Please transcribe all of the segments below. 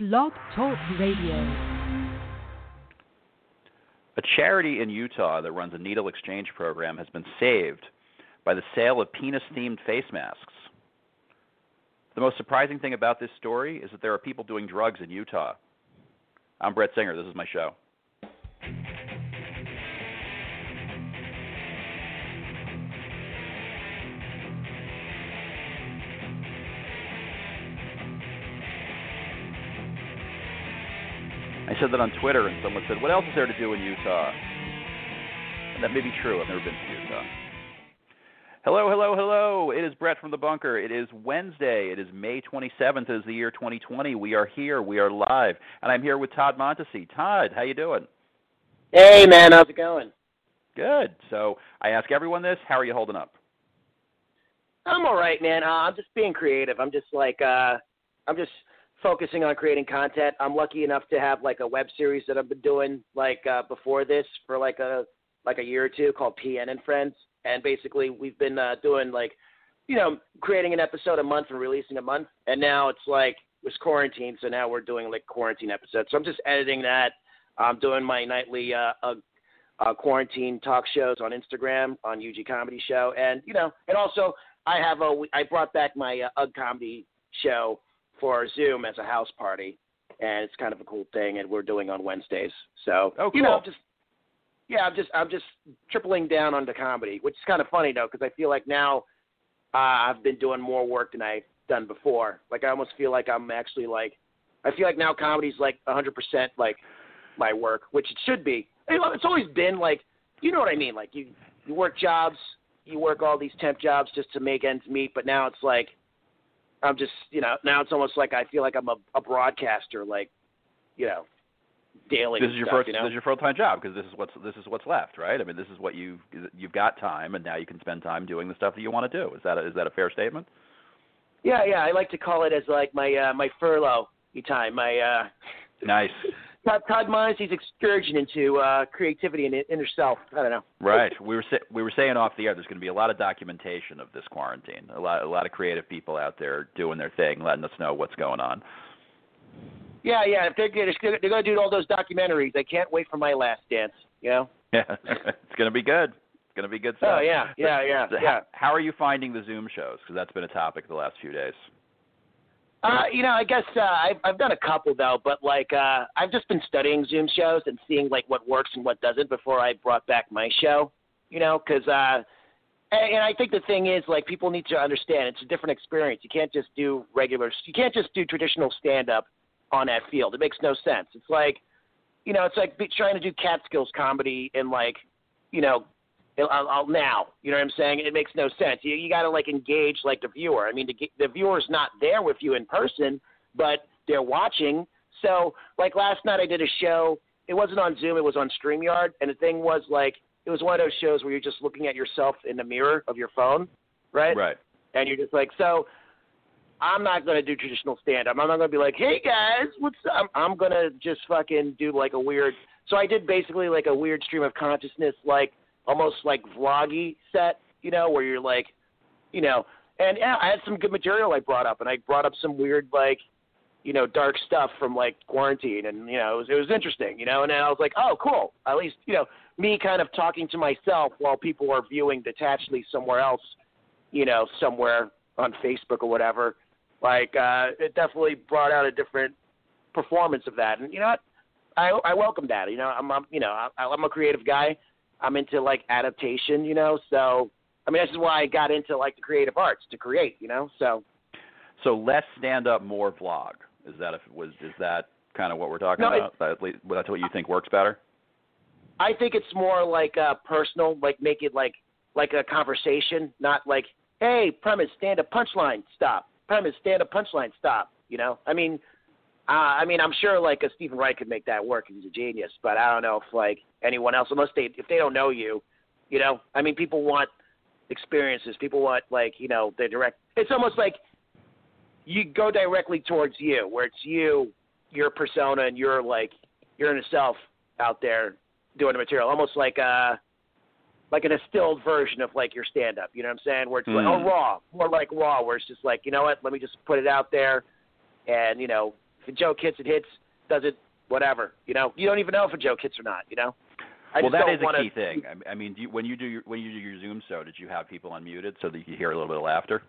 Blog Talk Radio. A charity in Utah that runs a needle exchange program has been saved by the sale of penis themed face masks. The most surprising thing about this story is that there are people doing drugs in Utah. I'm Brett Singer. This is my show. I said that on Twitter, and someone said, What else is there to do in Utah? And that may be true. I've never been to Utah. Hello, hello, hello. It is Brett from the bunker. It is Wednesday. It is May 27th. It is the year 2020. We are here. We are live. And I'm here with Todd Montesi. Todd, how you doing? Hey, man. How's it going? Good. So I ask everyone this. How are you holding up? I'm all right, man. Uh, I'm just being creative. I'm just like, uh, I'm just focusing on creating content. I'm lucky enough to have like a web series that I've been doing like uh, before this for like a like a year or two called PN and Friends, and basically we've been uh, doing like you know creating an episode a month and releasing a month, and now it's like it was quarantine, so now we're doing like quarantine episodes. So I'm just editing that. I'm doing my nightly uh, uh, uh, quarantine talk shows on Instagram on UG Comedy Show, and you know, and also I have a I brought back my uh, UG Comedy Show for our Zoom as a house party, and it's kind of a cool thing, and we're doing on Wednesdays. So oh, cool. you know, just yeah, I'm just I'm just tripling down on the comedy, which is kind of funny though, because I feel like now uh, I've been doing more work than I've done before. Like I almost feel like I'm actually like I feel like now comedy's like 100% like my work, which it should be. It's always been like you know what I mean. Like you you work jobs, you work all these temp jobs just to make ends meet, but now it's like I'm just, you know, now it's almost like I feel like I'm a, a broadcaster, like, you know, daily. This is your stuff, first. You know? This is your full time job because this is what's this is what's left, right? I mean, this is what you you've got time, and now you can spend time doing the stuff that you want to do. Is that a, is that a fair statement? Yeah, yeah. I like to call it as like my uh, my furlough time. My uh, nice. Todd, Todd excursion into uh, creativity and inner self. I don't know. Right. We were sa- we were saying off the air. There's going to be a lot of documentation of this quarantine. A lot a lot of creative people out there doing their thing, letting us know what's going on. Yeah, yeah. If they're they're, they're going to do all those documentaries, I can't wait for my last dance. You know. Yeah, it's going to be good. It's going to be good stuff. Oh yeah, yeah, yeah, so yeah. How, how are you finding the Zoom shows? Because that's been a topic the last few days. Uh, you know, I guess uh, I've I've done a couple though, but like uh, I've just been studying Zoom shows and seeing like what works and what doesn't before I brought back my show. You know, because uh, and, and I think the thing is like people need to understand it's a different experience. You can't just do regular. You can't just do traditional stand up on that field. It makes no sense. It's like, you know, it's like trying to do Catskills comedy in like, you know, I'll, I'll now. You know what I'm saying? It makes no sense. You you got to like engage like the viewer. I mean, the the viewer's not there with you in person, but they're watching. So like last night, I did a show. It wasn't on Zoom. It was on Streamyard, and the thing was like it was one of those shows where you're just looking at yourself in the mirror of your phone, right? Right. And you're just like, so I'm not gonna do traditional stand up. I'm not gonna be like, hey guys, what's up? I'm, I'm gonna just fucking do like a weird. So I did basically like a weird stream of consciousness, like almost like vloggy set, you know, where you're like, you know, and yeah, I had some good material I brought up, and I brought up some weird like, you know, dark stuff from like quarantine, and you know, it was it was interesting, you know, and then I was like, oh, cool, at least you know, me kind of talking to myself while people are viewing detachedly somewhere else, you know, somewhere on Facebook or whatever. Like, uh, it definitely brought out a different performance of that, and you know? I I welcome that. You know, I'm, I'm you know I, I'm a creative guy. I'm into like adaptation, you know. So I mean, this is why I got into like the creative arts to create, you know. So So less stand up, more vlog. Is that if was is that kind of what we're talking No, about? At least- that's what you think works better? I think it's more like uh, personal, like make it like like a conversation, not like, hey, premise, stand up, punchline, stop. Premise, stand up, punchline, stop. You know, I mean, uh, I mean, I'm sure like a Steven Wright could make that work. If he's a genius, but I don't know if like anyone else, unless they if they don't know you, you know, I mean, people want experiences. People want like you know the direct. It's almost like you go directly towards you, where it's you, your persona, and your like your inner self out there doing the material, almost like a like an distilled version of like your stand up. You know what I'm saying? Where it's like Mm. oh raw, more like raw, where it's just like you know what, let me just put it out there, and you know If a joke hits, it hits. Does it? Whatever. You know, you don't even know if a joke hits or not. You know. I well, that is a key thing. I- mean, do you, when you do your, when you do your Zoom show, did you have people unmuted so that you could hear a little bit of laughter?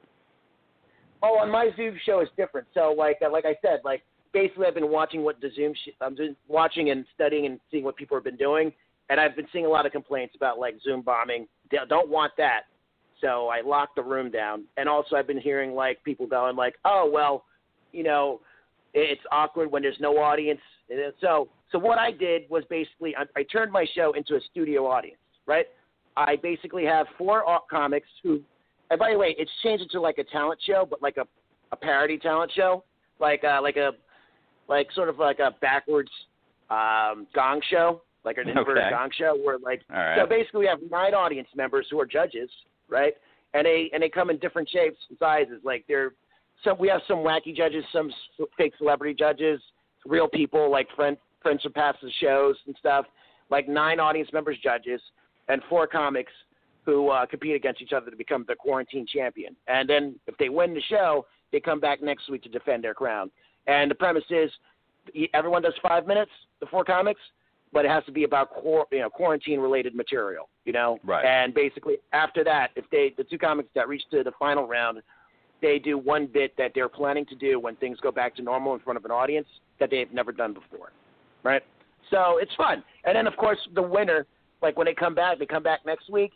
Oh, on my Zoom show is different. So, like, uh, like I said, like basically, I've been watching what the Zoom. Sh- I'm just watching and studying and seeing what people have been doing, and I've been seeing a lot of complaints about like Zoom bombing. They don't want that, so I locked the room down. And also, I've been hearing like people going like, "Oh, well, you know, it's awkward when there's no audience." So, so what I did was basically I, I turned my show into a studio audience, right? I basically have four comics who and by the way, it's changed into like a talent show, but like a a parody talent show, like uh, like a like sort of like a backwards um, gong show, like an inverted Okay. gong show, where like right. so basically we have nine audience members who are judges, right? And they and they come in different shapes and sizes. Like they're some we have some wacky judges, some fake celebrity judges, real people like friend friends from past shows and stuff. Like nine audience members judges and four comics who uh, compete against each other to become the quarantine champion. And then if they win the show, they come back next week to defend their crown. And the premise is everyone does five minutes, the four comics, but it has to be about quar- you know quarantine related material. You know, Right. and basically after that, if they the two comics that reach to the final round, they do one bit that they're planning to do when things go back to normal in front of an audience that they've never done before, right? So it's fun. And then of course the winner, like when they come back, they come back next week.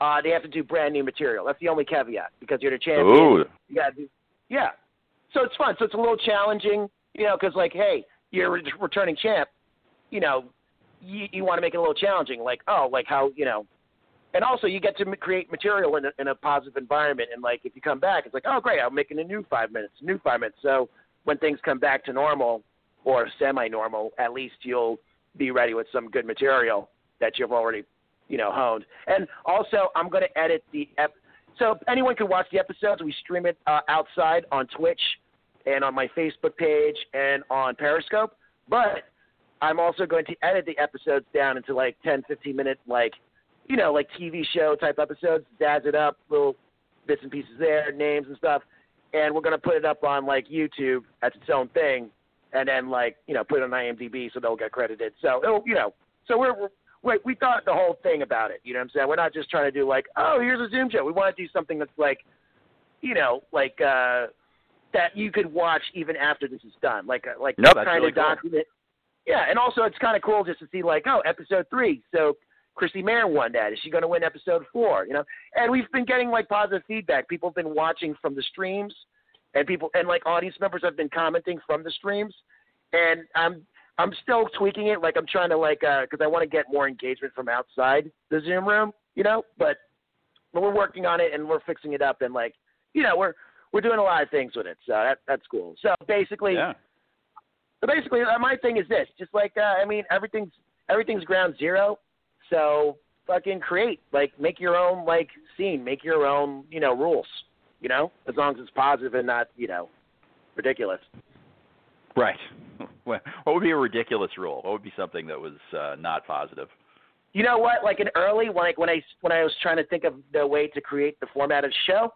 Uh, they have to do brand new material. That's the only caveat because you're the champion. Ooh. You gotta do, yeah. So it's fun. So it's a little challenging, you know, because like, hey, you're a re- returning champ. You know, you, you want to make it a little challenging, like, oh, like how, you know, and also you get to create material in a, in a positive environment. And like, if you come back, it's like, oh, great, I'm making a new five minutes, new five minutes. So when things come back to normal or semi-normal, at least you'll be ready with some good material that you've already, you know, honed. And also, I'm going to edit the ep- so anyone can watch the episodes. We stream it uh, outside on Twitch and on my Facebook page and on Periscope. But I'm also going to edit the episodes down into like 10, 15 minute, like, you know, like TV show type episodes, jazz it up, little bits and pieces there, names and stuff. And we're going to put it up on like YouTube as its own thing. And then like, you know, put it on IMDb so they'll get credited. So, it'll, you know, so we're, we're we we thought the whole thing about it. You know what I'm saying? We're not just trying to do like, oh, here's a Zoom show. We want to do something that's like, you know, like uh that you could watch even after this is done. Like a, like No, kind really of cool. document. Yeah, and also it's kind of cool just to see like, oh, episode three. So Christy Mayer won that. Is she going to win episode four? You know, and we've been getting like positive feedback. People have been watching from the streams, and people and like audience members have been commenting from the streams, and I'm I'm still tweaking it. Like I'm trying to like because I want to get more engagement from outside the Zoom room, you know. But but we're working on it and we're fixing it up and like you know we're we're doing a lot of things with it. So that that's cool. So basically, Yeah. so basically uh, my thing is this: just like uh, I mean everything's everything's ground zero. So fucking create like make your own like scene, make your own you know rules. You know, as long as it's positive and not you know ridiculous. Right. What would be a ridiculous rule? What would be something that was uh, not positive? You know what? Like in early when I when I when I was trying to think of the way to create the format of the show,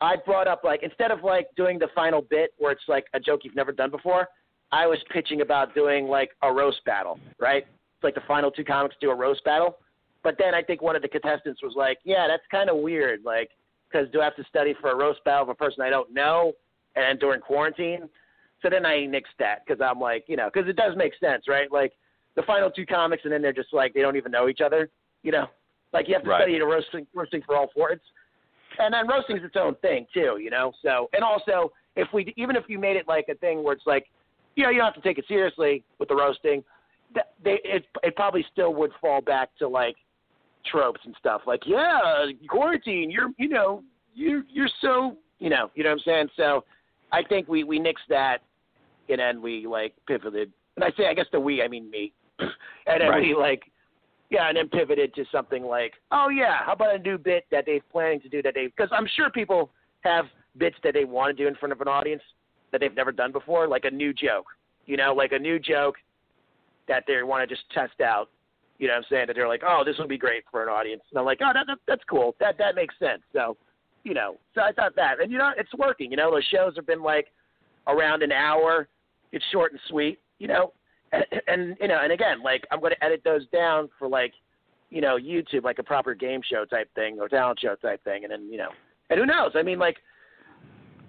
I brought up like instead of like doing the final bit where it's like a joke you've never done before, I was pitching about doing like a roast battle, right? It's like the final two comics do a roast battle. But then I think one of the contestants was like, "Yeah, that's kind of weird. Like, because do I have to study for a roast battle of a person I don't know, and during quarantine?" So then I nixed that because I'm like, you know, because it does make sense, right? Like the final two comics, and then they're just like they don't even know each other, you know. Like you have to Right. study the roasting, roasting for all four. It's, and then roasting's its own thing too, you know. So and also if we even if you made it like a thing where it's like, you know, you don't have to take it seriously with the roasting. They it it probably still would fall back to like tropes and stuff. Like yeah quarantine you're you know you you're so you know you know what I'm saying? So I think we we nixed that and then we like pivoted. And I say I guess the we I mean me. And then Right. we like yeah and then pivoted to something like oh yeah how about a new bit that they're planning to do that they because I'm sure people have bits that they want to do in front of an audience that they've never done before like a new joke. You know like a new joke that they want to just test out you know what I'm saying? That they're like, oh, this would be great for an audience. And I'm like, oh, that, that that's cool. That that makes sense. So, you know, so I thought that, and you know, it's working. You know, those shows have been like around an hour. It's short and sweet, you know, and, and you know, and again, like I'm going to edit those down for like, you know, YouTube, like a proper game show type thing or talent show type thing, and then you know, and who knows? I mean, like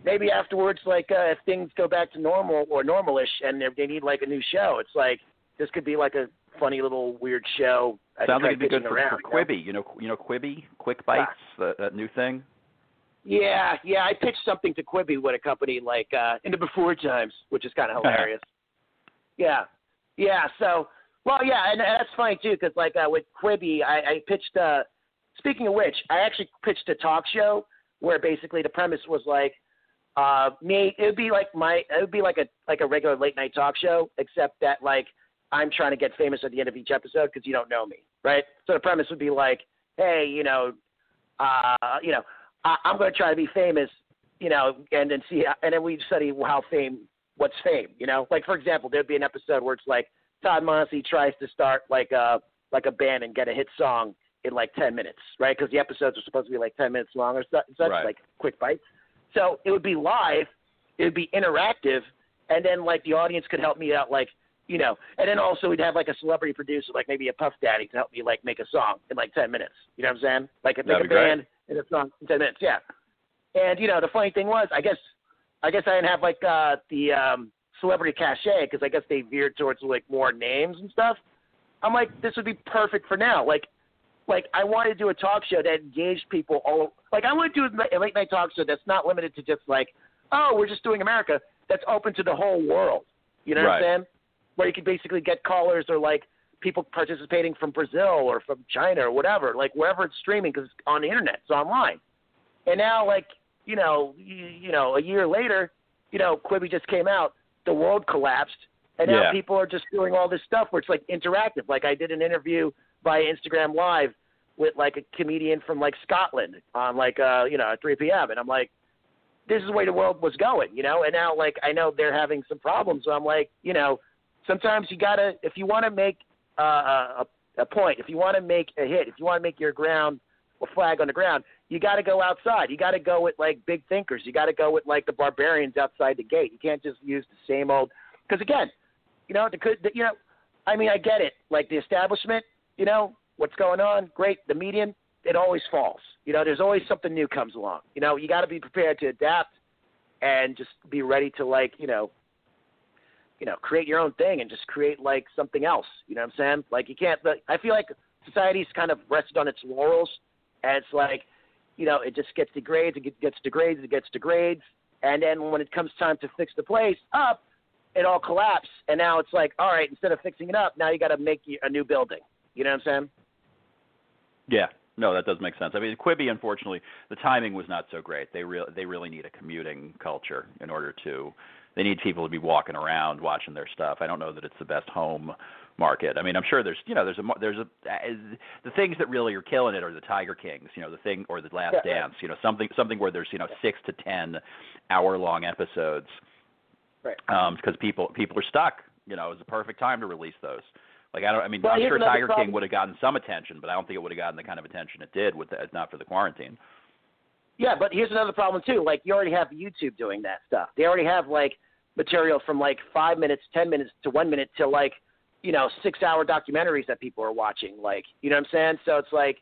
maybe afterwards, like uh, if things go back to normal or normalish, and they need like a new show, it's like this could be like a funny little weird show. I Sounds like it'd be good for, around, for you know? Quibi. You know, you know Quibi, Quick Bites, that, that new thing. Yeah, yeah. I pitched something to Quibi with a company like uh in the before times, which is kind of hilarious. yeah, yeah. So, well, yeah, and, and that's funny too, because like uh, with Quibi, I, I pitched. uh Speaking of which, I actually pitched a talk show where basically the premise was like, uh, me. It would be like my. It would be like a like a regular late night talk show, except that like I'm trying to get famous at the end of each episode because you don't know me, right? So the premise would be like, hey, you know, uh, you know, I, I'm going to try to be famous, you know, and then see, and then we study how fame, what's fame, you know. Like for example, there'd be an episode where it's like Todd Montesi tries to start like a like a band and get a hit song in like ten minutes, right? Because the episodes are supposed to be like ten minutes long or such, such Right. like quick bites. So it would be live, it would be interactive, and then like the audience could help me out, like you know, and then also we'd have like a celebrity producer, like maybe a Puff Daddy, to help me like make a song in like ten minutes. You know what I'm saying? Like make a great. band and a song in ten minutes. Yeah. And you know, the funny thing was, I guess, I guess I didn't have like uh, the um, celebrity cachet because I guess they veered towards like more names and stuff. I'm like, this would be perfect for now. Like, like I want to do a talk show that engaged people all. Like I want to do a late night talk show that's not limited to just like, oh, we're just doing America. That's open to the whole world. You know what I'm saying? Where you could basically get callers or like people participating from Brazil or from China or whatever, like wherever it's streaming because it's on the internet, it's online. And now, like you know, you, you know, a year later, you know, Quibi just came out. The world collapsed, and now Yeah. people are just doing all this stuff where it's like interactive. Like I did an interview via Instagram Live with like a comedian from like Scotland on like uh you know at 3 p.m. and I'm like, this is the way the world was going, you know. And now like I know they're having some problems, so I'm like, you know, sometimes you gotta if you want to make uh, a a point, if you want to make a hit, if you want to make your ground a flag on the ground, you got to go outside. You got to go with like big thinkers. You got to go with like the barbarians outside the gate. You can't just use the same old. Because again, you know, the, the you know, I mean, I get it. Like the establishment, you know, what's going on? Great. The median, it always falls. You know, there's always something new comes along. You know, you got to be prepared to adapt and just be ready to like, you know, you know, create your own thing and just create like something else. You know what I'm saying? Like you can't. Like, I feel like society's kind of rested on its laurels, and it's like, you know, it just gets degrades, it gets degrades, it gets degrades, and then when it comes time to fix the place up, it all collapses, and now it's like, all right, instead of fixing it up, now you got to make a new building. You know what I'm saying? Yeah, no, that does make sense. I mean, Quibi, unfortunately, the timing was not so great. They really they really need a commuting culture in order to. They need people to be walking around watching their stuff. I don't know that it's the best home market. I mean, I'm sure there's you know there's a there's a the things that really are killing it are the Tiger Kings, you know, the thing or the Last Yeah. Dance, you know, something something where there's you know six to ten hour long episodes Right. Um, because people people are stuck. You know, it's the perfect time to release those. Like I don't. I mean, Well, I'm sure Tiger problem. King would have gotten some attention, but I don't think it would have gotten the kind of attention it did with the, not for the quarantine. Yeah, but here's another problem too. Like you already have YouTube doing that stuff. They already have like material from like five minutes, ten minutes to one minute to like, you know, six hour documentaries that people are watching. Like, you know what I'm saying? So it's like,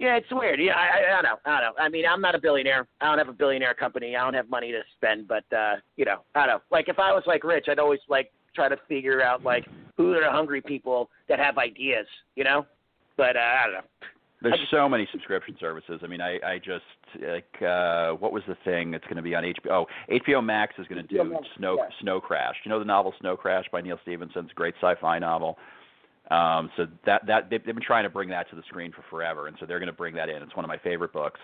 yeah, it's weird. Yeah, I, I, don't know. I don't know. I mean, I'm not a billionaire. I don't have a billionaire company. I don't have money to spend. But uh, you know, I don't know. Like if I was like rich, I'd always like try to figure out like who are the hungry people that have ideas. You know? But uh, I don't know. There's just- so many subscription services. I mean, I I just like uh what was the thing that's going to be on HBO? Oh, HBO Max is going to do Max, Snow yeah. Snow Crash. You know the novel Snow Crash by Neal Stephenson? It's a great sci-fi novel. Um, so that that they've, they've been trying to bring that to the screen for forever, and so they're going to bring that in. It's one of my favorite books,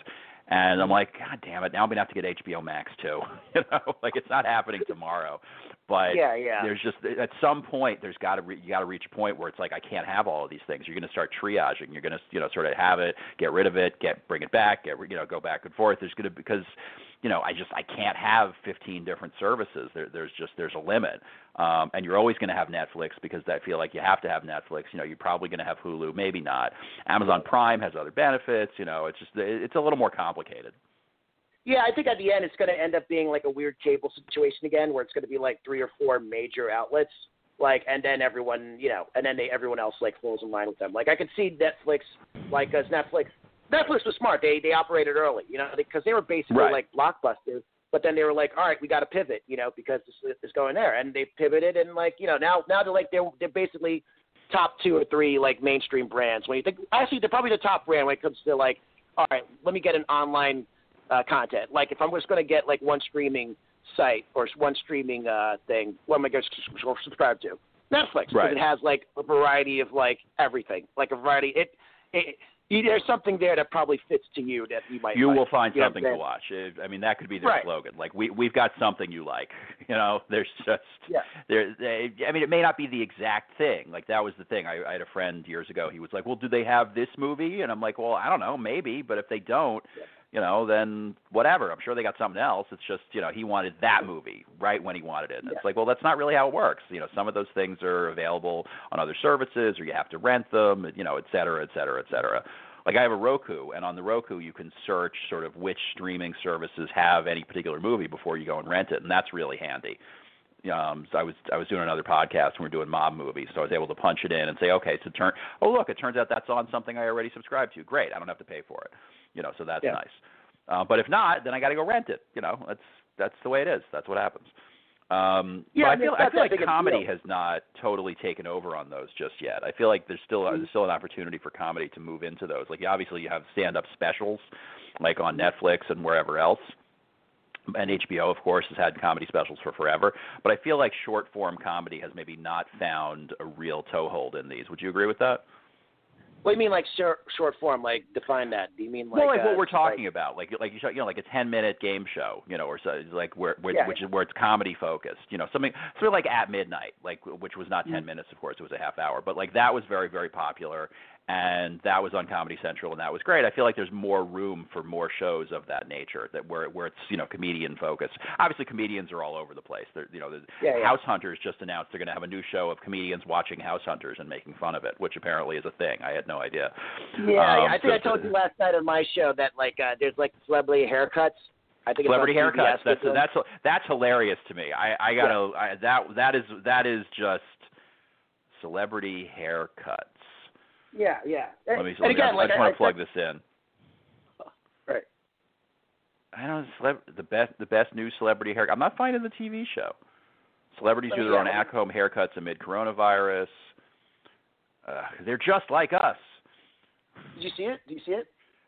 and I'm like, God damn it! Now I'm to have to get HBO Max too. you know, like it's not happening tomorrow, but Yeah, yeah. there's just at some point there's got to re- you got to reach a point where it's like I can't have all of these things. You're going to start triaging. You're going to you know sort of have it, get rid of it, get bring it back, get you know go back and forth. There's going to because you know I just I can't have 15 different services. There there's just there's a limit. Um, and you're always going to have Netflix because I feel like you have to have Netflix. You know, you're probably going to have Hulu, maybe not. Amazon Prime has other benefits. You know, it's just it's a little more complicated. Yeah, I think at the end it's going to end up being like a weird cable situation again, where it's going to be like three or four major outlets, like, and then everyone, you know, and then they everyone else like falls in line with them. Like I could see Netflix, like as Netflix, Netflix was smart. They they operated early, you know, because they were basically Right. like blockbusters. But then they were like, all right, we got to pivot, you know, because this is going there, and they pivoted, and like, you know, now now they're like they're they're basically top two or three like mainstream brands. When you think, actually, they're probably the top brand when it comes to like, all right, let me get an online uh, content. Like if I'm just going to get like one streaming site or one streaming uh, thing, what am I going to subscribe to? Netflix because Right. it has like a variety of like everything, like a variety. It, it, it there's something there that probably fits to you that you might. You like. will find You something to watch. I mean, that could be their Right. slogan. Like we we've got something you like. You know, there's just Yeah. there. They, I mean, it may not be the exact thing. Like that was the thing. I, I had a friend years ago. He was like, "Well, do they have this movie?" And I'm like, "Well, I don't know, maybe. But if they don't, you know, then whatever. I'm sure they got something else. It's just, you know, he wanted that movie right when he wanted it. And Yeah. It's like, well, that's not really how it works. You know, some of those things are available on other services, or you have to rent them. You know, et cetera, et cetera, et cetera. Like I have a Roku, and on the Roku you can search sort of which streaming services have any particular movie before you go and rent it, and that's really handy. Um, so I was I was doing another podcast and we are doing mob movies, so I was able to punch it in and say, okay, so turn. Oh look, it turns out that's on something I already subscribe to. Great, I don't have to pay for it. You know, so that's Yeah. nice. Uh, but if not, then I got to go rent it. You know, that's that's the way it is. That's what happens. Um, Yeah, but I feel I feel like comedy has not totally taken over on those just yet. I feel like there's still Mm-hmm. there's still an opportunity for comedy to move into those. Like obviously you have stand up specials, like on Netflix and wherever else. And HBO, of course, has had comedy specials for forever. But I feel like short form comedy has maybe not found a real toehold in these. Would you agree with that? What do you mean, like short short form? Like define that. Do you mean like? well, like uh, what we're talking like, about, like like you show- you know, like a ten minute game show, you know, or so, like where, where Yeah, which is where it's comedy focused, you know, something sort of like at midnight, like which was not 10 Mm-hmm. minutes, of course, it was a half hour, but like that was very very popular, and that was on Comedy Central, and that was great. I feel like there's more room for more shows of that nature, that where where it's you know comedian focused. Obviously, comedians are all over the place. They're you know, the Yeah, yeah. House Hunters just announced they're going to have a new show of comedians watching House Hunters and making fun of it, which apparently is a thing. I had no idea. Yeah, Um, I think so- I told you last night on my show that like uh there's like celebrity haircuts. I think celebrity haircuts. That's with that's that's hilarious to me. I I gotta I, that that is that is just celebrity haircuts. Yeah, yeah. Let me. and let me again, I, like just want to plug this in. Right. I don't know the best the best new celebrity haircut. I'm not finding the TV show. Celebrities do their own at-home haircuts amid coronavirus. Uh, they're just like us. Did you see it? Do you see it?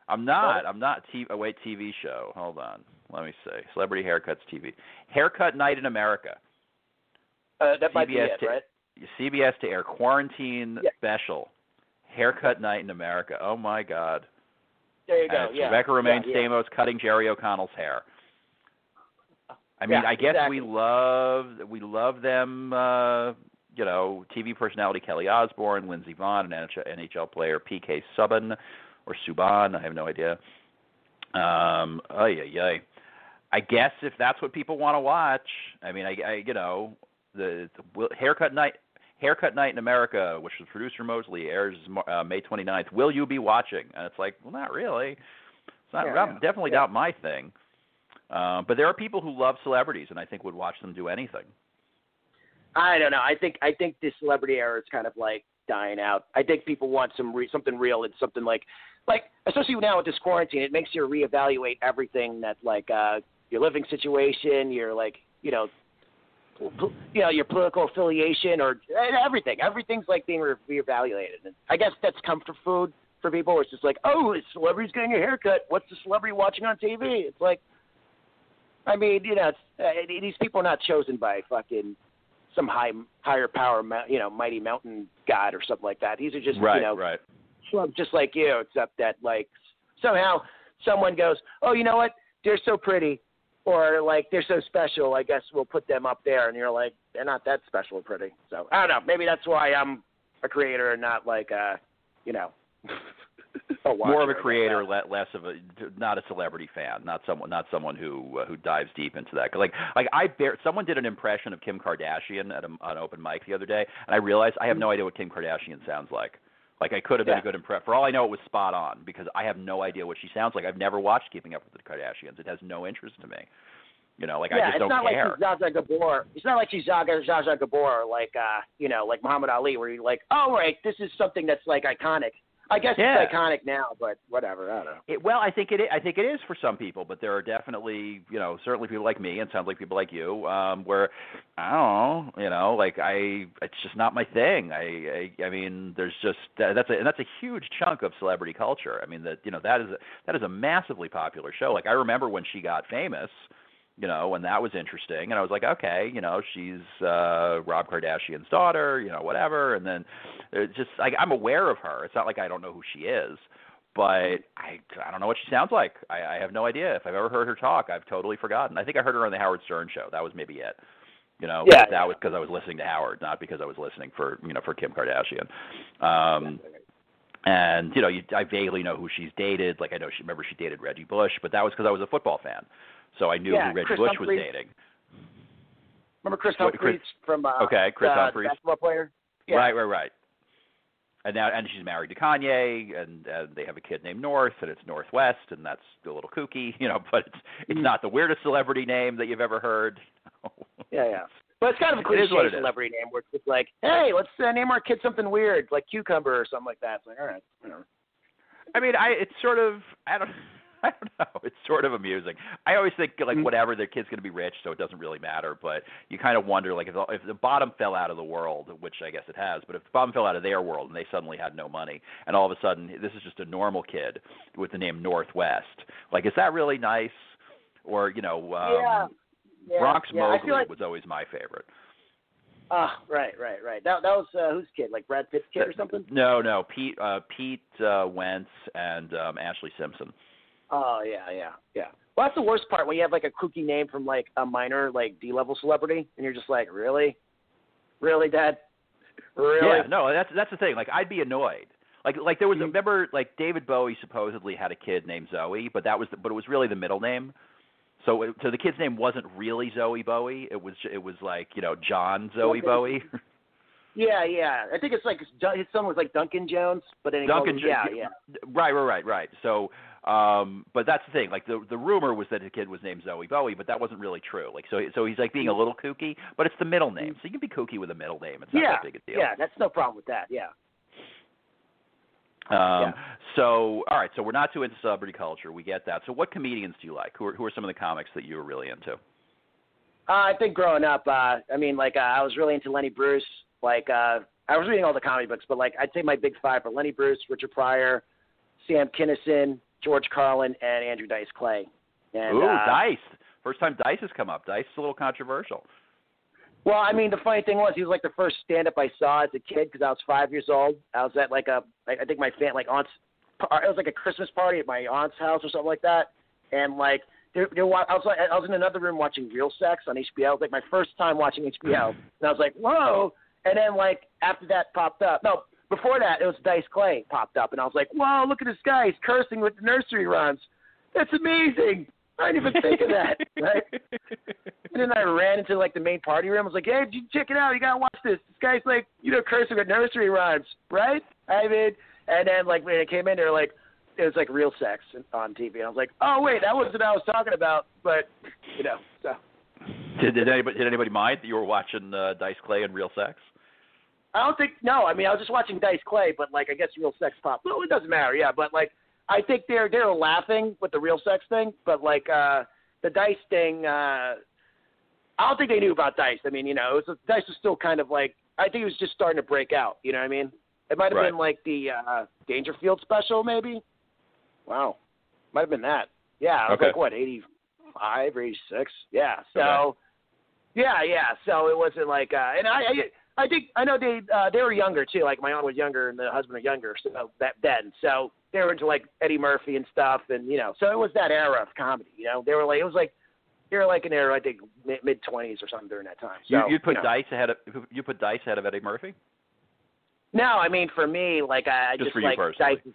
I'm not. I'm not. T- oh, wait, TV show. Hold on. Let me see. Celebrity haircuts TV. Haircut Night in America. Uh, that might be CBS it, ta- right? CBS to air quarantine Yeah. special. Haircut Night in America. Oh my God. There you go. yeah. Rebecca Romijn yeah, yeah. Stamos cutting Jerry O'Connell's hair. I mean, Yeah, I guess exactly. we love we love them. Uh, you know, TV personality Kelly Osbourne, Lindsey Vonn, and NHL, NHL player PK Subban or Subban. I have no idea. Um, oh yeah, yeah. I guess if that's what people want to watch, I mean, I, I you know, the, the haircut night. Haircut Night in America, which was produced for Mosley, airs uh, May 29th. Will you be watching? And it's like, well, not really. It's not, Yeah, not- yeah. definitely Yeah. not my thing. Uh, but there are people who love celebrities, and I think would watch them do anything. I don't know. I think I think this celebrity era is kind of like dying out. I think people want some re- something real and something like like especially now with this quarantine, it makes you reevaluate everything that like uh your living situation, your like you know you know your political affiliation or everything. Everything's like being re- reevaluated. And I guess that's comfort food for people. It's just like, oh, this celebrity's getting a haircut. What's the celebrity watching on TV? It's like, I mean, you know, it's, uh, these people are not chosen by fucking some high higher power, you know, mighty mountain god or something like that. These are just right, you know right. just like you, except that like somehow someone goes, oh, you know what? They're so pretty, or like they're so special. I guess we'll put them up there, and you're like, they're not that special or pretty. So I don't know. Maybe that's why I'm a creator and not like a, you know, a More of a creator, le- less of a not a celebrity fan, not someone not someone who uh, who dives deep into that. Like like I bear someone did an impression of Kim Kardashian at a, an open mic the other day, and I realized I have no idea what Kim Kardashian sounds like. Like I could have been Yeah. a good impression. For all I know, it was spot on because I have no idea what she sounds like. I've never watched Keeping Up with the Kardashians. It has no interest to me. You know, like yeah, I just don't care. it's not like she's Zsa Gabor. It's not like she's Zsa Zsa Gabor, like uh, you know, like Muhammad Ali, where you're like, oh right, this is something that's like iconic. I guess Yeah. it's iconic now, but whatever. I don't know. It, well, I think it. I- think it is for some people, but there are definitely, you know, certainly people like me, and sounds like people like you, um, where I don't know, you know, like I, it's just not my thing. I, I, I mean, there's just that, that's a and that's a huge chunk of celebrity culture. I mean, that you know, that is a, that is a massively popular show. Like I remember when she got famous, you know, and that was interesting, and I was like, okay, you know, she's uh Rob Kardashian's daughter, you know, whatever, and then it's just like I'm aware of her. It's not like I don't know who she is but I I don't know what she sounds like. I, I have no idea. If I've ever heard her talk, I've totally forgotten. I think I heard her on the Howard Stern show. That was maybe it. You know, Yeah, that yeah. was because I was listening to Howard, not because I was listening for you know for Kim Kardashian. Um, and you know, you, I vaguely know who she's dated. Like I know she remember she dated Reggie Bush, but that was because I was a football fan, so I knew Yeah, who Reggie Kris Bush Humphries. was dating. Remember Kris What, Kris- Humphries from uh, Okay, Kris the, Humphries. basketball player? Yeah. Right, right, right. And now, and she's married to Kanye, and, and they have a kid named North, and it's Northwest, and that's a little kooky, you know. But it's it's Mhm. not the weirdest celebrity name that you've ever heard. Yeah, yeah. But it's kind of a cliche it is. celebrity name where it's just like, hey, let's uh, name our kid something weird, like cucumber or something like that. It's like, all right, whatever. I mean, I it's sort of I don't I don't know. It's sort of amusing. I always think like Mhm. whatever their kid's going to be rich, so it doesn't really matter. But you kind of wonder like if the, if the bottom fell out of the world, which I guess it has, but if the bottom fell out of their world and they suddenly had no money, and all of a sudden this is just a normal kid with the name Northwest, like is that really nice? Or you know, um, yeah. yeah. Bronx yeah. Like, was always my favorite. ah, right, right, right. That that was uh, whose kid? Like Brad Pitt's kid or something? No, no, Pete uh, Pete uh, Wentz and um, Ashlee Simpson. Oh yeah, yeah, yeah. Well, that's the worst part when you have like a kooky name from like a minor like D level celebrity, and you're just like, really, really, Dad, really? Yeah, no, that's that's the thing. Like I'd be annoyed. Like like there was Mhm. remember like David Bowie supposedly had a kid named Zoe, but that was the, but it was really the middle name. So it, so the kid's name wasn't really Zoe Bowie. It was it was like you know John Zoe Bowie. Yeah, yeah. I think it's like his son was like Duncan Jones, but then he Duncan. him, yeah, yeah. Right, right, right, right. So um but that's the thing. Like the the rumor was that the kid was named Zoe Bowie, but that wasn't really true. Like so so he's like being a little kooky, but it's the middle name. So you can be kooky with a middle name. It's not yeah, that big a deal. yeah. That's no problem with that. Yeah. Um, Yeah. So, all right. So we're not too into celebrity culture. We get that. So, what comedians do you like? Who are who are some of the comics that you were really into? Uh, I think growing up, uh, I mean, like uh, I was really into Lenny Bruce. Like uh, I was reading all the comedy books, but like I'd say my big five are Lenny Bruce, Richard Pryor, Sam Kinison, George Carlin, and Andrew Dice Clay. And, Ooh, uh, Dice. First time Dice has come up. Dice is a little controversial. Well, I mean, the funny thing was he was like the first stand-up I saw as a kid because I was five years old. I was at like a, I think my fan, like aunt's, it was like a Christmas party at my aunt's house or something like that, and like they're, they're, I was like, I was in another room watching Real Sex on HBO. It was like my first time watching HBO, and I was like, whoa. And then like after that popped up, no, before that it was Dice Clay popped up, and I was like, whoa, look at this guy, he's cursing with the nursery rhymes. That's amazing. I didn't even think of that, right? And then I ran into like the main party room. I was like, "Hey, check it out. You gotta watch this. This guy's like, you know, cursing with nursery rhymes, right?" I mean, and then like when it came in, they were like, it was like real sex on TV. And I was like, "Oh wait, that wasn't what I was talking about." But you know, so Did, did anybody did anybody mind that you were watching uh, Dice Clay and Real Sex? I don't think no. I mean, I was just watching Dice Clay, but like I guess real sex pop. Well, it doesn't matter. Yeah, but like I think they're they're laughing with the real sex thing, but like uh the Dice thing. uh I don't think they knew about Dice. I mean, you know, it was, Dice was still kind of like I think it was just starting to break out. You know what I mean? It might have Right. been like the uh Dangerfield special, maybe. Wow, might have been that. Yeah, it was Okay. like what eighty five or eighty six. Yeah, so Okay. yeah, yeah. So it wasn't like, uh and I, I, I think I know they uh they were younger too. Like my aunt was younger and the husband was younger, so that then so they were into like Eddie Murphy and stuff, and you know, so it was that era of comedy. You know, they were like it was like they were like an era I think mid twenties or something during that time. So you you put know. Dice ahead of you put Dice ahead of Eddie Murphy. No, I mean for me, like I Just just, for you like personally. Dice. is-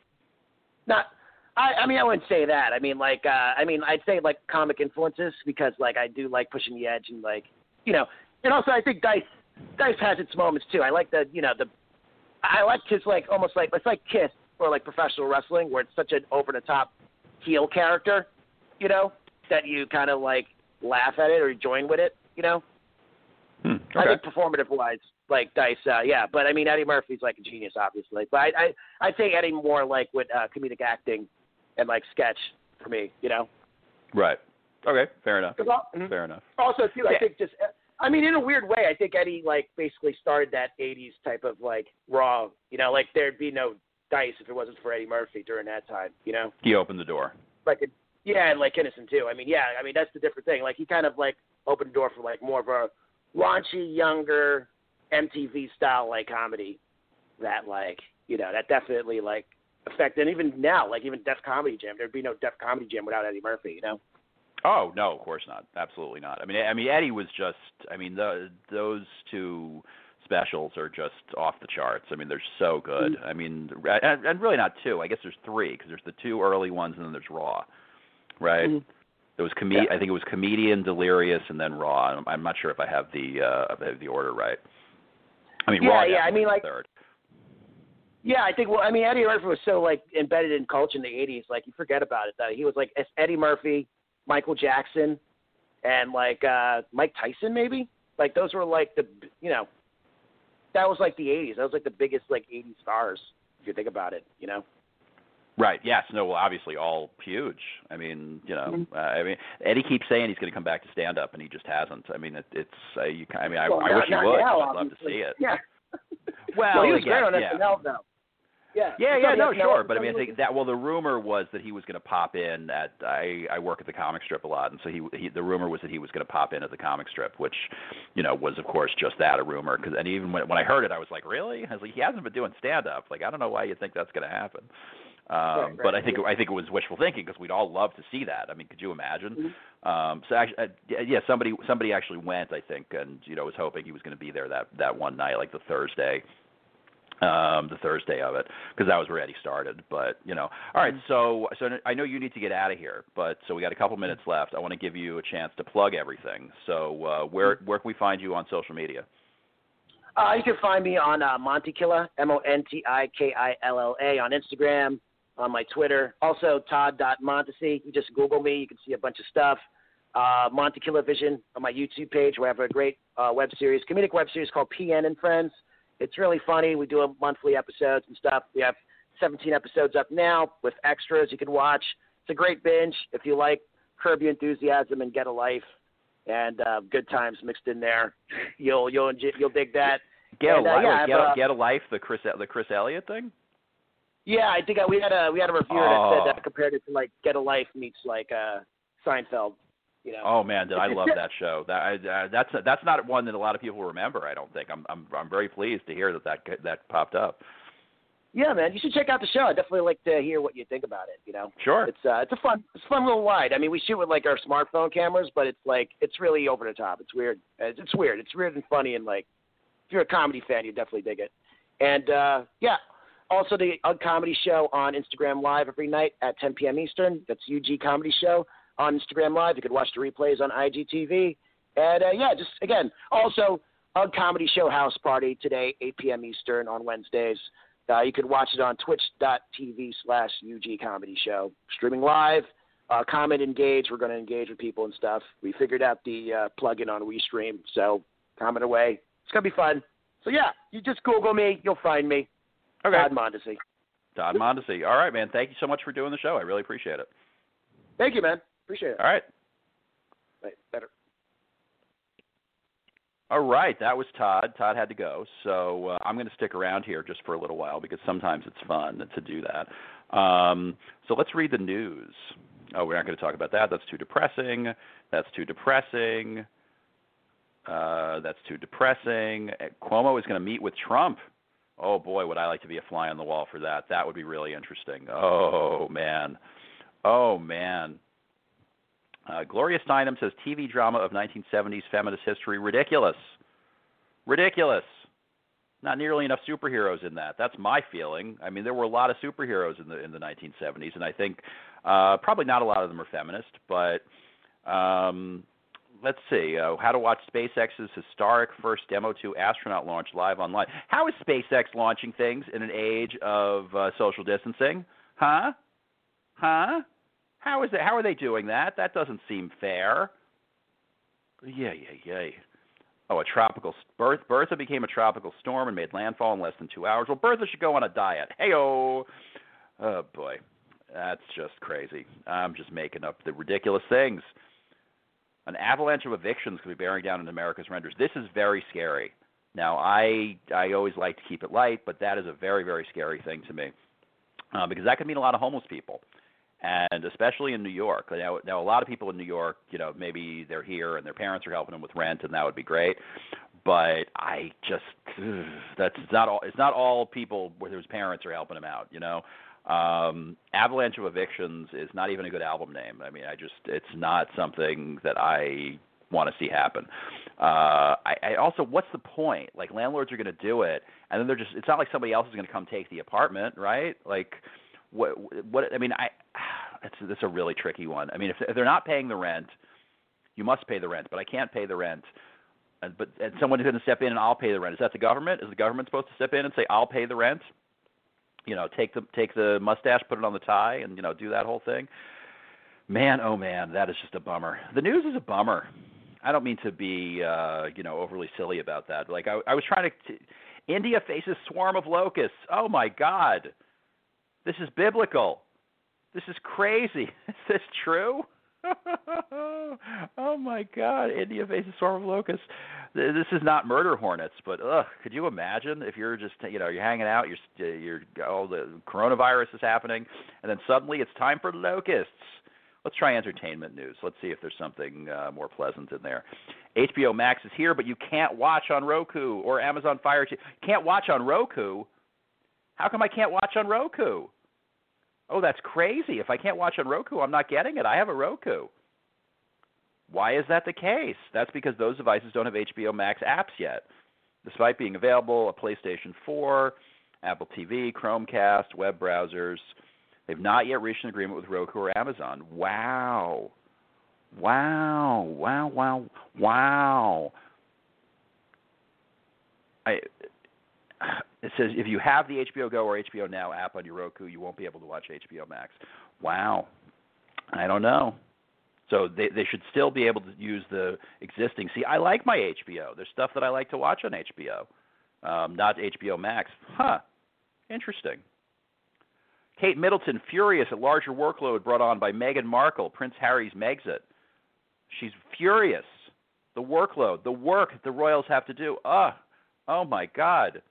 Not, I I mean I wouldn't say that. I mean like uh I mean I'd say like comic influences because like I do like pushing the edge and like you know and also I think Dice Dice has its moments too. I like the you know the I like his like almost like it's like Kiss or like professional wrestling where it's such an over the top heel character, you know, that you kind of like laugh at it or join with it, you know. Hmm. I think performative wise, like Dice, uh, yeah. But I mean, Eddie Murphy's like a genius, obviously. But I, I, I think Eddie more like with uh, comedic acting and like sketch for me, you know. Right. Okay. Fair enough. mhm. Fair enough. Also, too, Yeah. I think just, I mean, in a weird way, I think Eddie like basically started that '80s type of like raw, you know, like there'd be no Dice if it wasn't for Eddie Murphy during that time, you know. He opened the door. Like, yeah, and like Innocent too. I mean, yeah, I mean that's the different thing. Like he kind of like opened the door for like more of a raunchy, younger MTV style like comedy that like you know that definitely like affected. And even now, like even Def Comedy Jam, there'd be no Def Comedy Jam without Eddie Murphy, you know. Oh no, of course not. Absolutely not. I mean, I mean Eddie was just. I mean, the, those two specials are just off the charts. I mean, they're so good. I mean, and, and really not two. I guess there's three because there's the two early ones and then there's Raw, right? Mhm. There was com- Yeah. I think it was comedian, delirious, and then Raw. I'm, I'm not sure if I have the uh, if I have the order right. I mean, Yeah, Raw. yeah, I mean, like- third. Yeah, I think. Well, I mean, Eddie Murphy was so like embedded in culture in the '80s. Like you forget about it. That he was like Eddie Murphy, Michael Jackson, and like uh Mike Tyson, maybe. Like those were like the you know, that was like the '80s. That was like the biggest like '80s stars if you think about it. You know. Right. Yes. No. Well, obviously, all huge. I mean, you know, Mhm. uh, I mean, Eddie keeps saying he's going to come back to stand up, and he just hasn't. I mean, it, it's. Uh, you. I mean, I, well, I not, wish he would. Now, I'd love to see it. Yeah. Well, he was again, great on yeah. SNL though. Yeah. Yeah, yeah, no, sure, but I mean, I think that well, the rumor was that he was going to pop in at I I work at the comic strip a lot, and so he, he the rumor was that he was going to pop in at the comic strip, which, you know, was of course just that a rumor. Cause, and even when when I heard it, I was like, really? I was like, he hasn't been doing stand up. Like, I don't know why you think that's going to happen. Um, Right, but I think. I think it was wishful thinking because we'd all love to see that. I mean, could you imagine? Mhm. Um, so actually, uh, yeah, yeah, somebody somebody actually went, I think, and you know was hoping he was going to be there that that one night, like the Thursday, um, the Thursday of it, because that was where Eddie started. But you know, all right. So so I know you need to get out of here, but so we got a couple minutes left. I want to give you a chance to plug everything. So uh, where where can we find you on social media? Uh, you can find me on uh, Montikilla, M-O-N-T-I-K-I-L-L-A on Instagram, on my Twitter. Also, Todd.Montesi. You just Google me. You can see a bunch of stuff. Uh, Montikilla Vision on my YouTube page. We have a great uh, web series, comedic web series called PN and Friends. It's really funny. We do a monthly episodes and stuff. We have 17 episodes up now with extras you can watch. It's a great binge if you like Curb Your Enthusiasm and Get a Life and uh, good times mixed in there. You'll you'll you'll dig that. Get And, a uh, life, yeah, get, a, get a life, the Chris the Chris Elliott thing. Yeah, I think I, we had a we had a reviewer Oh. that said that compared it to like Get a Life meets like uh, Seinfeld. You know. Oh man, did I love that show? That I, uh, that's that's not one that a lot of people remember. I don't think. I'm I'm I'm very pleased to hear that that that popped up. Yeah, man, you should check out the show. I'd definitely like to hear what you think about it. You know. Sure. It's uh, it's a fun, it's a fun little ride. I mean, we shoot with like our smartphone cameras, but it's like it's really over the top. It's weird. It's, it's weird. It's weird and funny, and like if you're a comedy fan, you definitely dig it. And uh, yeah, also the Ugg Comedy Show on Instagram Live every night at 10 p.m. Eastern. That's UG Comedy Show on Instagram Live. You can watch the replays on IGTV. And uh, yeah, just again, also Ugg Comedy Show House Party today, 8 p.m. Eastern on Wednesdays. Uh, you can watch it on twitch.tv slash UG Comedy Show. Streaming live. Uh, comment, engage. We're going to engage with people and stuff. We figured out the uh, plug-in on WeStream, so comment away. It's going to be fun. So yeah, you just Google me. You'll find me. Okay. Todd Montesi. Todd Montesi. All right, man. Thank you so much for doing the show. I really appreciate it. Thank you, man. Appreciate it. All right. Right, better. All right, that was Todd. Todd had to go, so uh, I'm going to stick around here just for a little while because sometimes it's fun to do that. Um, so let's read the news. Oh, we're not going to talk about that. That's too depressing. That's too depressing. Uh, that's too depressing. Uh, Cuomo is going to meet with Trump. Oh boy, would I like to be a fly on the wall for that. That would be really interesting. Oh man. Oh man. Uh, Gloria Steinem says TV drama of 1970s feminist history ridiculous. Ridiculous. Not nearly enough superheroes in that. That's my feeling. I mean, there were a lot of superheroes in the in the 1970s, and I think uh, probably not a lot of them are feminist, but um, let's see. Uh, how to watch SpaceX's historic first Demo 2 astronaut launch live online. How is SpaceX launching things in an age of uh, social distancing? Huh? Huh? How is it? How are they doing that? That doesn't seem fair. Yeah, yeah, yeah. Oh, a tropical Bertha, Bertha became a tropical storm and made landfall in less than two hours. Well, Bertha should go on a diet. Heyo. Oh boy, that's just crazy. I'm just making up the ridiculous things. An avalanche of evictions could be bearing down on America's renters. This is very scary. Now, I I always like to keep it light, but that is a very very scary thing to me uh, because that could mean a lot of homeless people and especially in New York. Now, now a lot of people in New York, you know, maybe they're here and their parents are helping them with rent, and that would be great. But I just that's not all. It's not all people whose parents are helping them out. You know, um, Avalanche of Evictions is not even a good album name. I mean, I just it's not something that I want to see happen. Uh, I, I also, what's the point? Like landlords are going to do it, and then they're just. It's not like somebody else is going to come take the apartment, right? Like what what I mean I it's it's a really tricky one. I mean if, if they're not paying the rent, you must pay the rent, but I can't pay the rent. And, but and someone is going to step in and I'll pay the rent. Is that the government? Is the government supposed to step in and say I'll pay the rent? You know, take the take the mustache, put it on the tie, and you know do that whole thing. Man, oh man, that is just a bummer. The news is a bummer. I don't mean to be uh, you know overly silly about that. Like I, I was trying to. T- India faces swarm of locusts. Oh my God. This is biblical. This is crazy. Is this true? oh my God! India faces swarm of locusts. This is not murder hornets, but ugh, could you imagine if you're just you know you're hanging out, you're you're all the coronavirus is happening, and then suddenly it's time for locusts. Let's try entertainment news. Let's see if there's something uh, more pleasant in there. HBO Max is here, but you can't watch on Roku or Amazon Fire TV. Can't watch on Roku. How come I can't watch on Roku? Oh, that's crazy. If I can't watch on Roku, I'm not getting it. I have a Roku. Why is that the case? That's because those devices don't have HBO Max apps yet. Despite being available, a PlayStation 4, Apple TV, Chromecast, web browsers, they've not yet reached an agreement with Roku or Amazon. Wow. Wow. Wow, wow, wow. I it says if you have the HBO Go or HBO Now app on your Roku, you won't be able to watch HBO Max. Wow. I don't know. So they they should still be able to use the existing. See, I like my HBO. There's stuff that I like to watch on HBO, um, not HBO Max. Huh. Interesting. Kate Middleton furious at larger workload brought on by Meghan Markle, Prince Harry's Megxit. She's furious. The workload, the work the royals have to do. Ah, oh my God.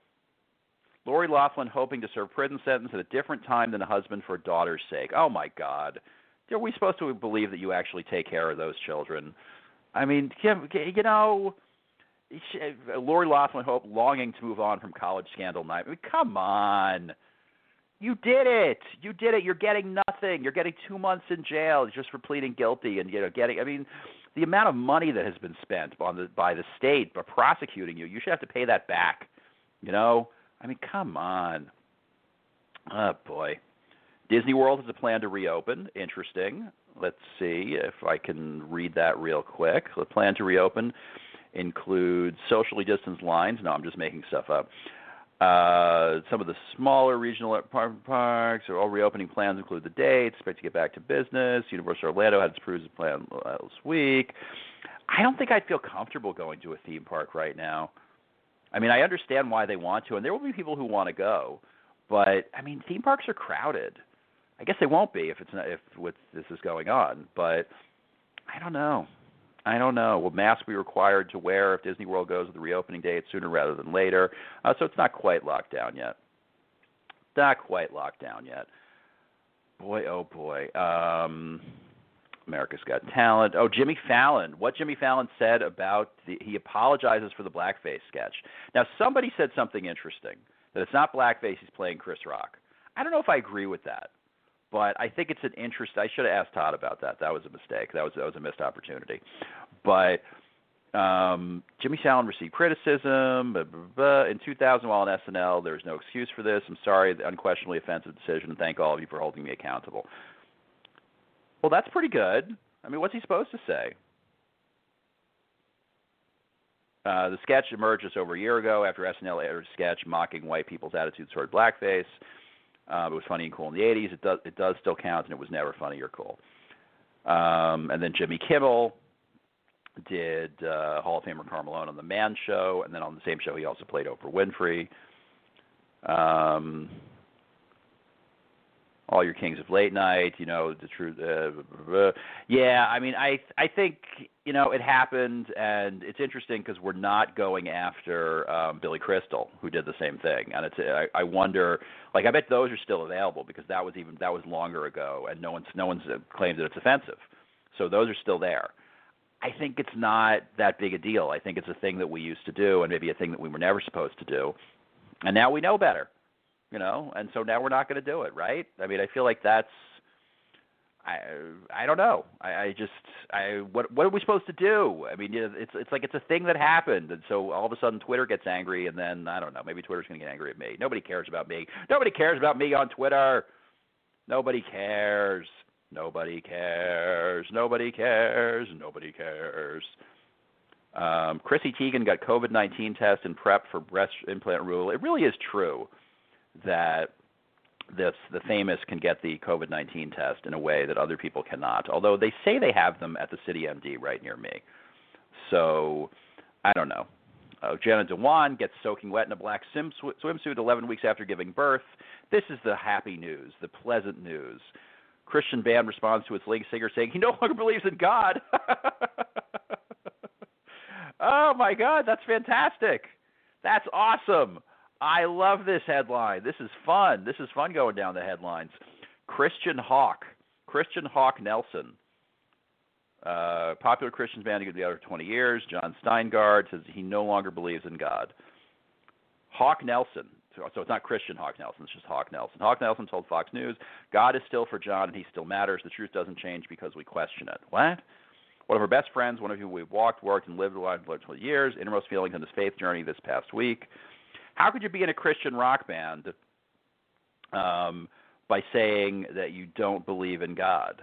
Lori Loughlin hoping to serve prison sentence at a different time than a husband for a daughter's sake. Oh my God, are we supposed to believe that you actually take care of those children? I mean, you know, Lori Loughlin hope longing to move on from college scandal night. I mean, come on. You did it. You did it. You're getting nothing. You're getting two months in jail just for pleading guilty and you know getting. I mean, the amount of money that has been spent on the by the state by prosecuting you, you should have to pay that back. You know, I mean, come on. Oh boy. Disney World has a plan to reopen. Interesting. Let's see if I can read that real quick. The plan to reopen includes socially distanced lines. No, I'm just making stuff up. Uh, some of the smaller regional parks are all reopening plans include the dates. Expect to get back to business. Universal Orlando had its cruise plan last week. I don't think I'd feel comfortable going to a theme park right now. I mean, I understand why they want to, and there will be people who want to go, but I mean, theme parks are crowded. I guess they won't be if it's not if with this is going on, but I don't know. I don't know. Will masks be required to wear if Disney World goes with the reopening date sooner rather than later? Uh, so it's not quite locked down yet. Not quite locked down yet. Boy, oh boy. Um, America's Got Talent. Oh, Jimmy Fallon. What Jimmy Fallon said about the he apologizes for the blackface sketch. Now somebody said something interesting that it's not blackface he's playing Chris Rock. I don't know if I agree with that, but I think it's an interest. I should have asked Todd about that. That was a mistake. That was that was a missed opportunity. But um, Jimmy Fallon received criticism blah, blah, blah. in 2000 while on SNL. There's no excuse for this. I'm sorry, the unquestionably offensive decision, thank all of you for holding me accountable. Well, that's pretty good. I mean, what's he supposed to say? Uh, the sketch emerged just over a year ago after SNL aired a sketch mocking white people's attitudes toward blackface. Uh, it was funny and cool in the 80s. It does it does still count, and it was never funny or cool. Um, and then Jimmy Kimmel did uh, Hall of Famer Karl Malone on the Man Show, and then on the same show he also played Oprah Winfrey. Um, all your kings of late night, you know, the truth. Uh, yeah, I mean, I I think you know it happened, and it's interesting because we're not going after um, Billy Crystal, who did the same thing, and it's I, I wonder, like, I bet those are still available because that was even that was longer ago, and no one's no one's claimed that it's offensive, so those are still there. I think it's not that big a deal. I think it's a thing that we used to do, and maybe a thing that we were never supposed to do, and now we know better you know, and so now we're not going to do it, right? I mean, I feel like that's I I don't know. I, I just I what what are we supposed to do? I mean, it's it's like it's a thing that happened, and so all of a sudden Twitter gets angry, and then I don't know. Maybe Twitter's going to get angry at me. Nobody cares about me. Nobody cares about me on Twitter. Nobody cares. Nobody cares. Nobody cares. Nobody cares. Um, Chrissy Teigen got COVID 19 test and prep for breast implant rule. It really is true that this the famous can get the COVID nineteen test in a way that other people cannot. Although they say they have them at the City MD right near me. So I don't know. Uh, Dewan gets soaking wet in a black swim, swimsuit 11 weeks after giving birth. This is the happy news, the pleasant news. Christian band responds to its lead singer saying he no longer believes in God. oh my God, that's fantastic. That's awesome. I love this headline. This is fun. This is fun going down the headlines. Christian Hawk, Christian Hawk Nelson, uh, popular Christian band to be out for 20 years. Jon Steingard says he no longer believes in God. Hawk Nelson, so it's not Christian Hawk Nelson, it's just Hawk Nelson. Hawk Nelson told Fox News, God is still for Jon and he still matters. The truth doesn't change because we question it. What? One of our best friends, one of whom we've walked, worked, and lived with for 20 years, innermost feelings on his faith journey this past week. How could you be in a Christian rock band um, by saying that you don't believe in God?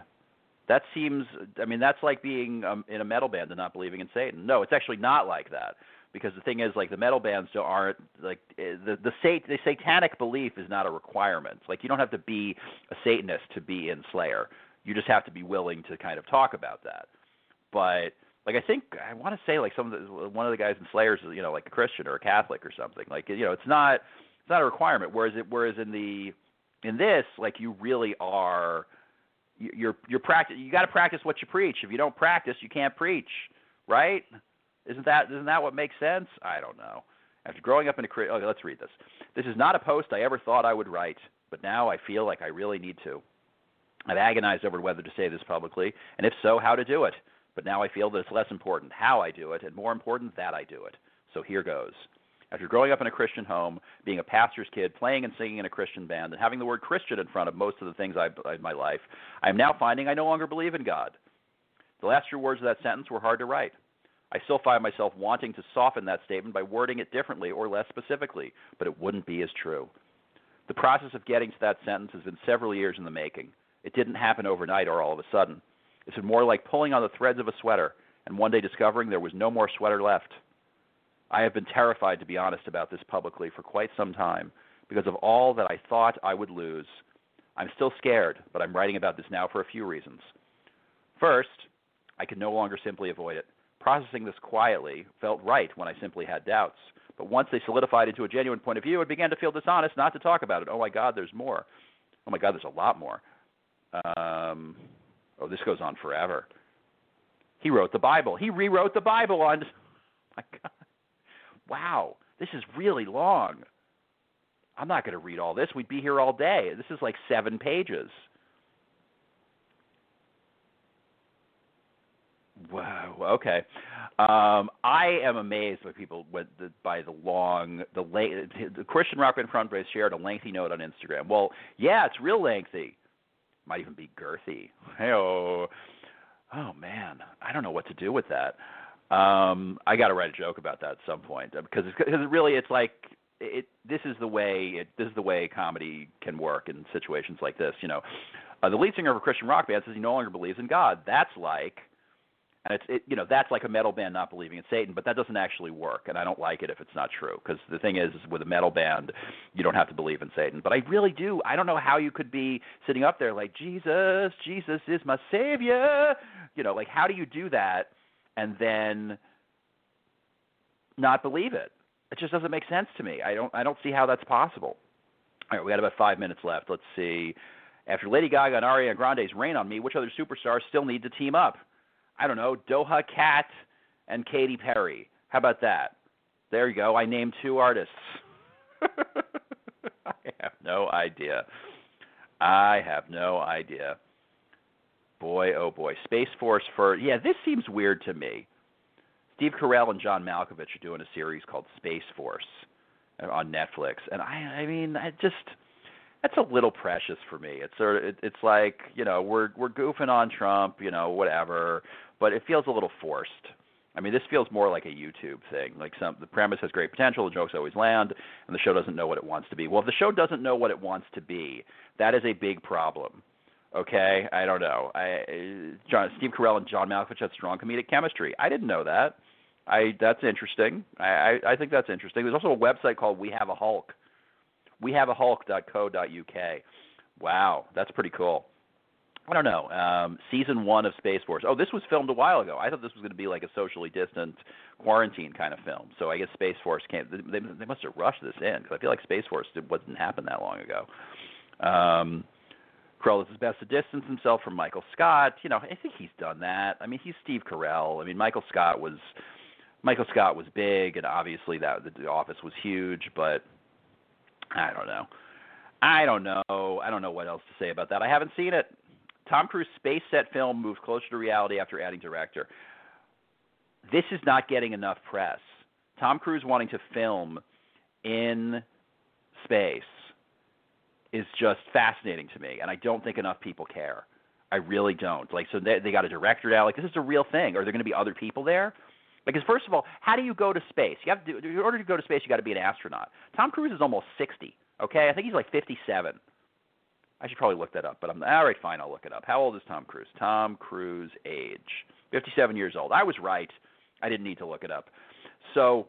That seems. I mean, that's like being um, in a metal band and not believing in Satan. No, it's actually not like that. Because the thing is, like the metal bands aren't like eh, the the sat the satanic belief is not a requirement. Like you don't have to be a Satanist to be in Slayer. You just have to be willing to kind of talk about that. But like I think I want to say like some of the one of the guys in Slayers is you know like a Christian or a Catholic or something. Like you know it's not it's not a requirement. Whereas it whereas in the in this like you really are you're you're practice you got to practice what you preach. If you don't practice, you can't preach, right? Isn't that isn't that what makes sense? I don't know. After growing up in a okay, let's read this. This is not a post I ever thought I would write, but now I feel like I really need to. I've agonized over whether to say this publicly, and if so, how to do it. But now I feel that it's less important how I do it and more important that I do it. So here goes. After growing up in a Christian home, being a pastor's kid, playing and singing in a Christian band, and having the word Christian in front of most of the things I, in my life, I am now finding I no longer believe in God. The last few words of that sentence were hard to write. I still find myself wanting to soften that statement by wording it differently or less specifically, but it wouldn't be as true. The process of getting to that sentence has been several years in the making. It didn't happen overnight or all of a sudden. It's more like pulling on the threads of a sweater and one day discovering there was no more sweater left. I have been terrified, to be honest, about this publicly for quite some time because of all that I thought I would lose. I'm still scared, but I'm writing about this now for a few reasons. First, I can no longer simply avoid it. Processing this quietly felt right when I simply had doubts. But once they solidified into a genuine point of view, it began to feel dishonest not to talk about it. Oh my God, there's more. Oh my God, there's a lot more. Um, Oh, this goes on forever. He wrote the Bible. He rewrote the Bible on. My God. Wow, this is really long. I'm not going to read all this. We'd be here all day. This is like seven pages. Wow. Okay. Um, I am amazed by people with the, by the long, the late. The Christian Rock Band front base shared a lengthy note on Instagram. Well, yeah, it's real lengthy might even be girthy. Hey, oh, oh man, I don't know what to do with that. Um, I got to write a joke about that at some point because it's, cause really it's like it. This is the way it. This is the way comedy can work in situations like this. You know, uh, the lead singer of a Christian rock band says he no longer believes in God. That's like and it's it, you know that's like a metal band not believing in Satan, but that doesn't actually work, and I don't like it if it's not true. Because the thing is, is, with a metal band, you don't have to believe in Satan. But I really do. I don't know how you could be sitting up there like Jesus, Jesus is my savior. You know, like how do you do that and then not believe it? It just doesn't make sense to me. I don't I don't see how that's possible. All right, we got about five minutes left. Let's see. After Lady Gaga and Ariana Grande's "Rain on Me," which other superstars still need to team up? I don't know, Doja Cat and Katy Perry. How about that? There you go. I named two artists. I have no idea. I have no idea. Boy, oh boy. Space Force for yeah, this seems weird to me. Steve Carell and John Malkovich are doing a series called Space Force on Netflix, and I I mean, I just that's a little precious for me. It's sort of it, it's like you know we're we're goofing on Trump, you know whatever, but it feels a little forced. I mean, this feels more like a YouTube thing. Like some the premise has great potential, the jokes always land, and the show doesn't know what it wants to be. Well, if the show doesn't know what it wants to be, that is a big problem. Okay, I don't know. I John Steve Carell and John Malkovich had strong comedic chemistry. I didn't know that. I that's interesting. I I, I think that's interesting. There's also a website called We Have a Hulk we have a Hulk.co.uk. Wow, that's pretty cool. I don't know. Um, season one of Space Force. Oh, this was filmed a while ago. I thought this was going to be like a socially distant quarantine kind of film. So I guess Space Force came. They, they must have rushed this in because I feel like Space Force did, wasn't happen that long ago. Um, Carell is best to distance himself from Michael Scott. You know, I think he's done that. I mean, he's Steve Carell. I mean, Michael Scott was Michael Scott was big, and obviously that the Office was huge, but I don't know. I don't know. I don't know what else to say about that. I haven't seen it. Tom Cruise space set film moves closer to reality after adding director. This is not getting enough press. Tom Cruise wanting to film in space is just fascinating to me, and I don't think enough people care. I really don't. Like, so they, they got a director now. Like, this is a real thing. Are there going to be other people there? Because first of all, how do you go to space? You have to in order to go to space, you got to be an astronaut. Tom Cruise is almost 60. Okay, I think he's like 57. I should probably look that up, but I'm all right. Fine, I'll look it up. How old is Tom Cruise? Tom Cruise age 57 years old. I was right. I didn't need to look it up. So,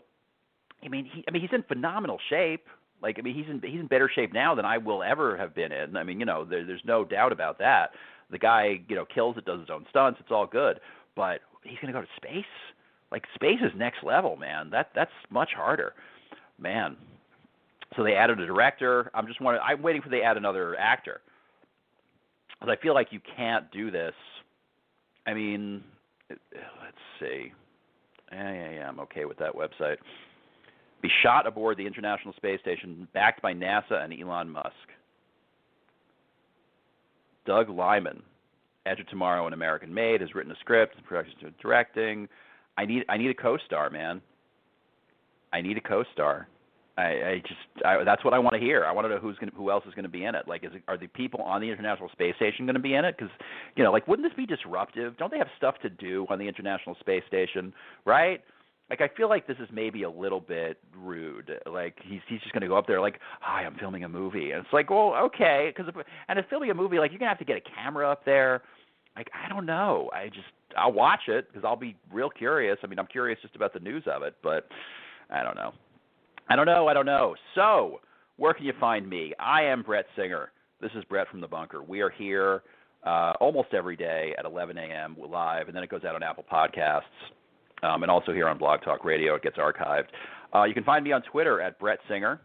I mean, he, I mean, he's in phenomenal shape. Like, I mean, he's in he's in better shape now than I will ever have been in. I mean, you know, there, there's no doubt about that. The guy, you know, kills it, does his own stunts. It's all good. But he's going to go to space like space is next level, man. That that's much harder, man. So they added a director. I'm just wondering. I'm waiting for they add another actor because I feel like you can't do this. I mean, let's see. Yeah, yeah, yeah. I'm okay with that website. Be shot aboard the International Space Station, backed by NASA and Elon Musk. Doug Liman, Edge of Tomorrow, an American Made, has written a script, the production, directing. I need I need a co-star, man. I need a co-star. I, I just I, that's what I want to hear. I want to know who's going who else is going to be in it. Like, is it, are the people on the International Space Station going to be in it? Because you know, like, wouldn't this be disruptive? Don't they have stuff to do on the International Space Station, right? Like, I feel like this is maybe a little bit rude. Like, he's he's just going to go up there like, "Hi, I'm filming a movie," and it's like, well, okay, because and if filming a movie, like, you're gonna have to get a camera up there. Like, I don't know. I just I'll watch it because I'll be real curious. I mean, I'm curious just about the news of it, but I don't know. I don't know. I don't know. So, where can you find me? I am Brett Singer. This is Brett from the Bunker. We are here uh, almost every day at 11 a.m. live, and then it goes out on Apple Podcasts, um, and also here on Blog Talk Radio. It gets archived. Uh, you can find me on Twitter at Brett Singer.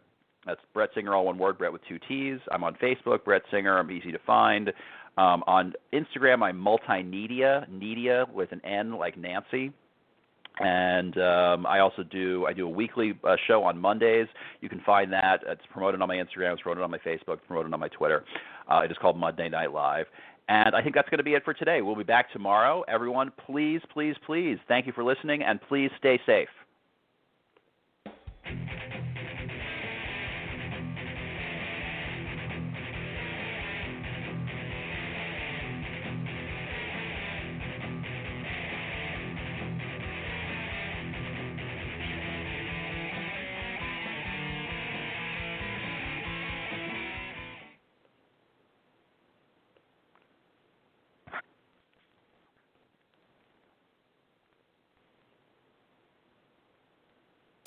That's Brett Singer, all one word, Brett with two T's. I'm on Facebook, Brett Singer. I'm easy to find. Um, on Instagram, I'm multimedia, media with an N like Nancy. And um, I also do I do a weekly uh, show on Mondays. You can find that. It's promoted on my Instagram. It's promoted on my Facebook. It's promoted on my Twitter. Uh, it is called Monday Night Live. And I think that's going to be it for today. We'll be back tomorrow. Everyone, please, please, please, thank you for listening, and please stay safe.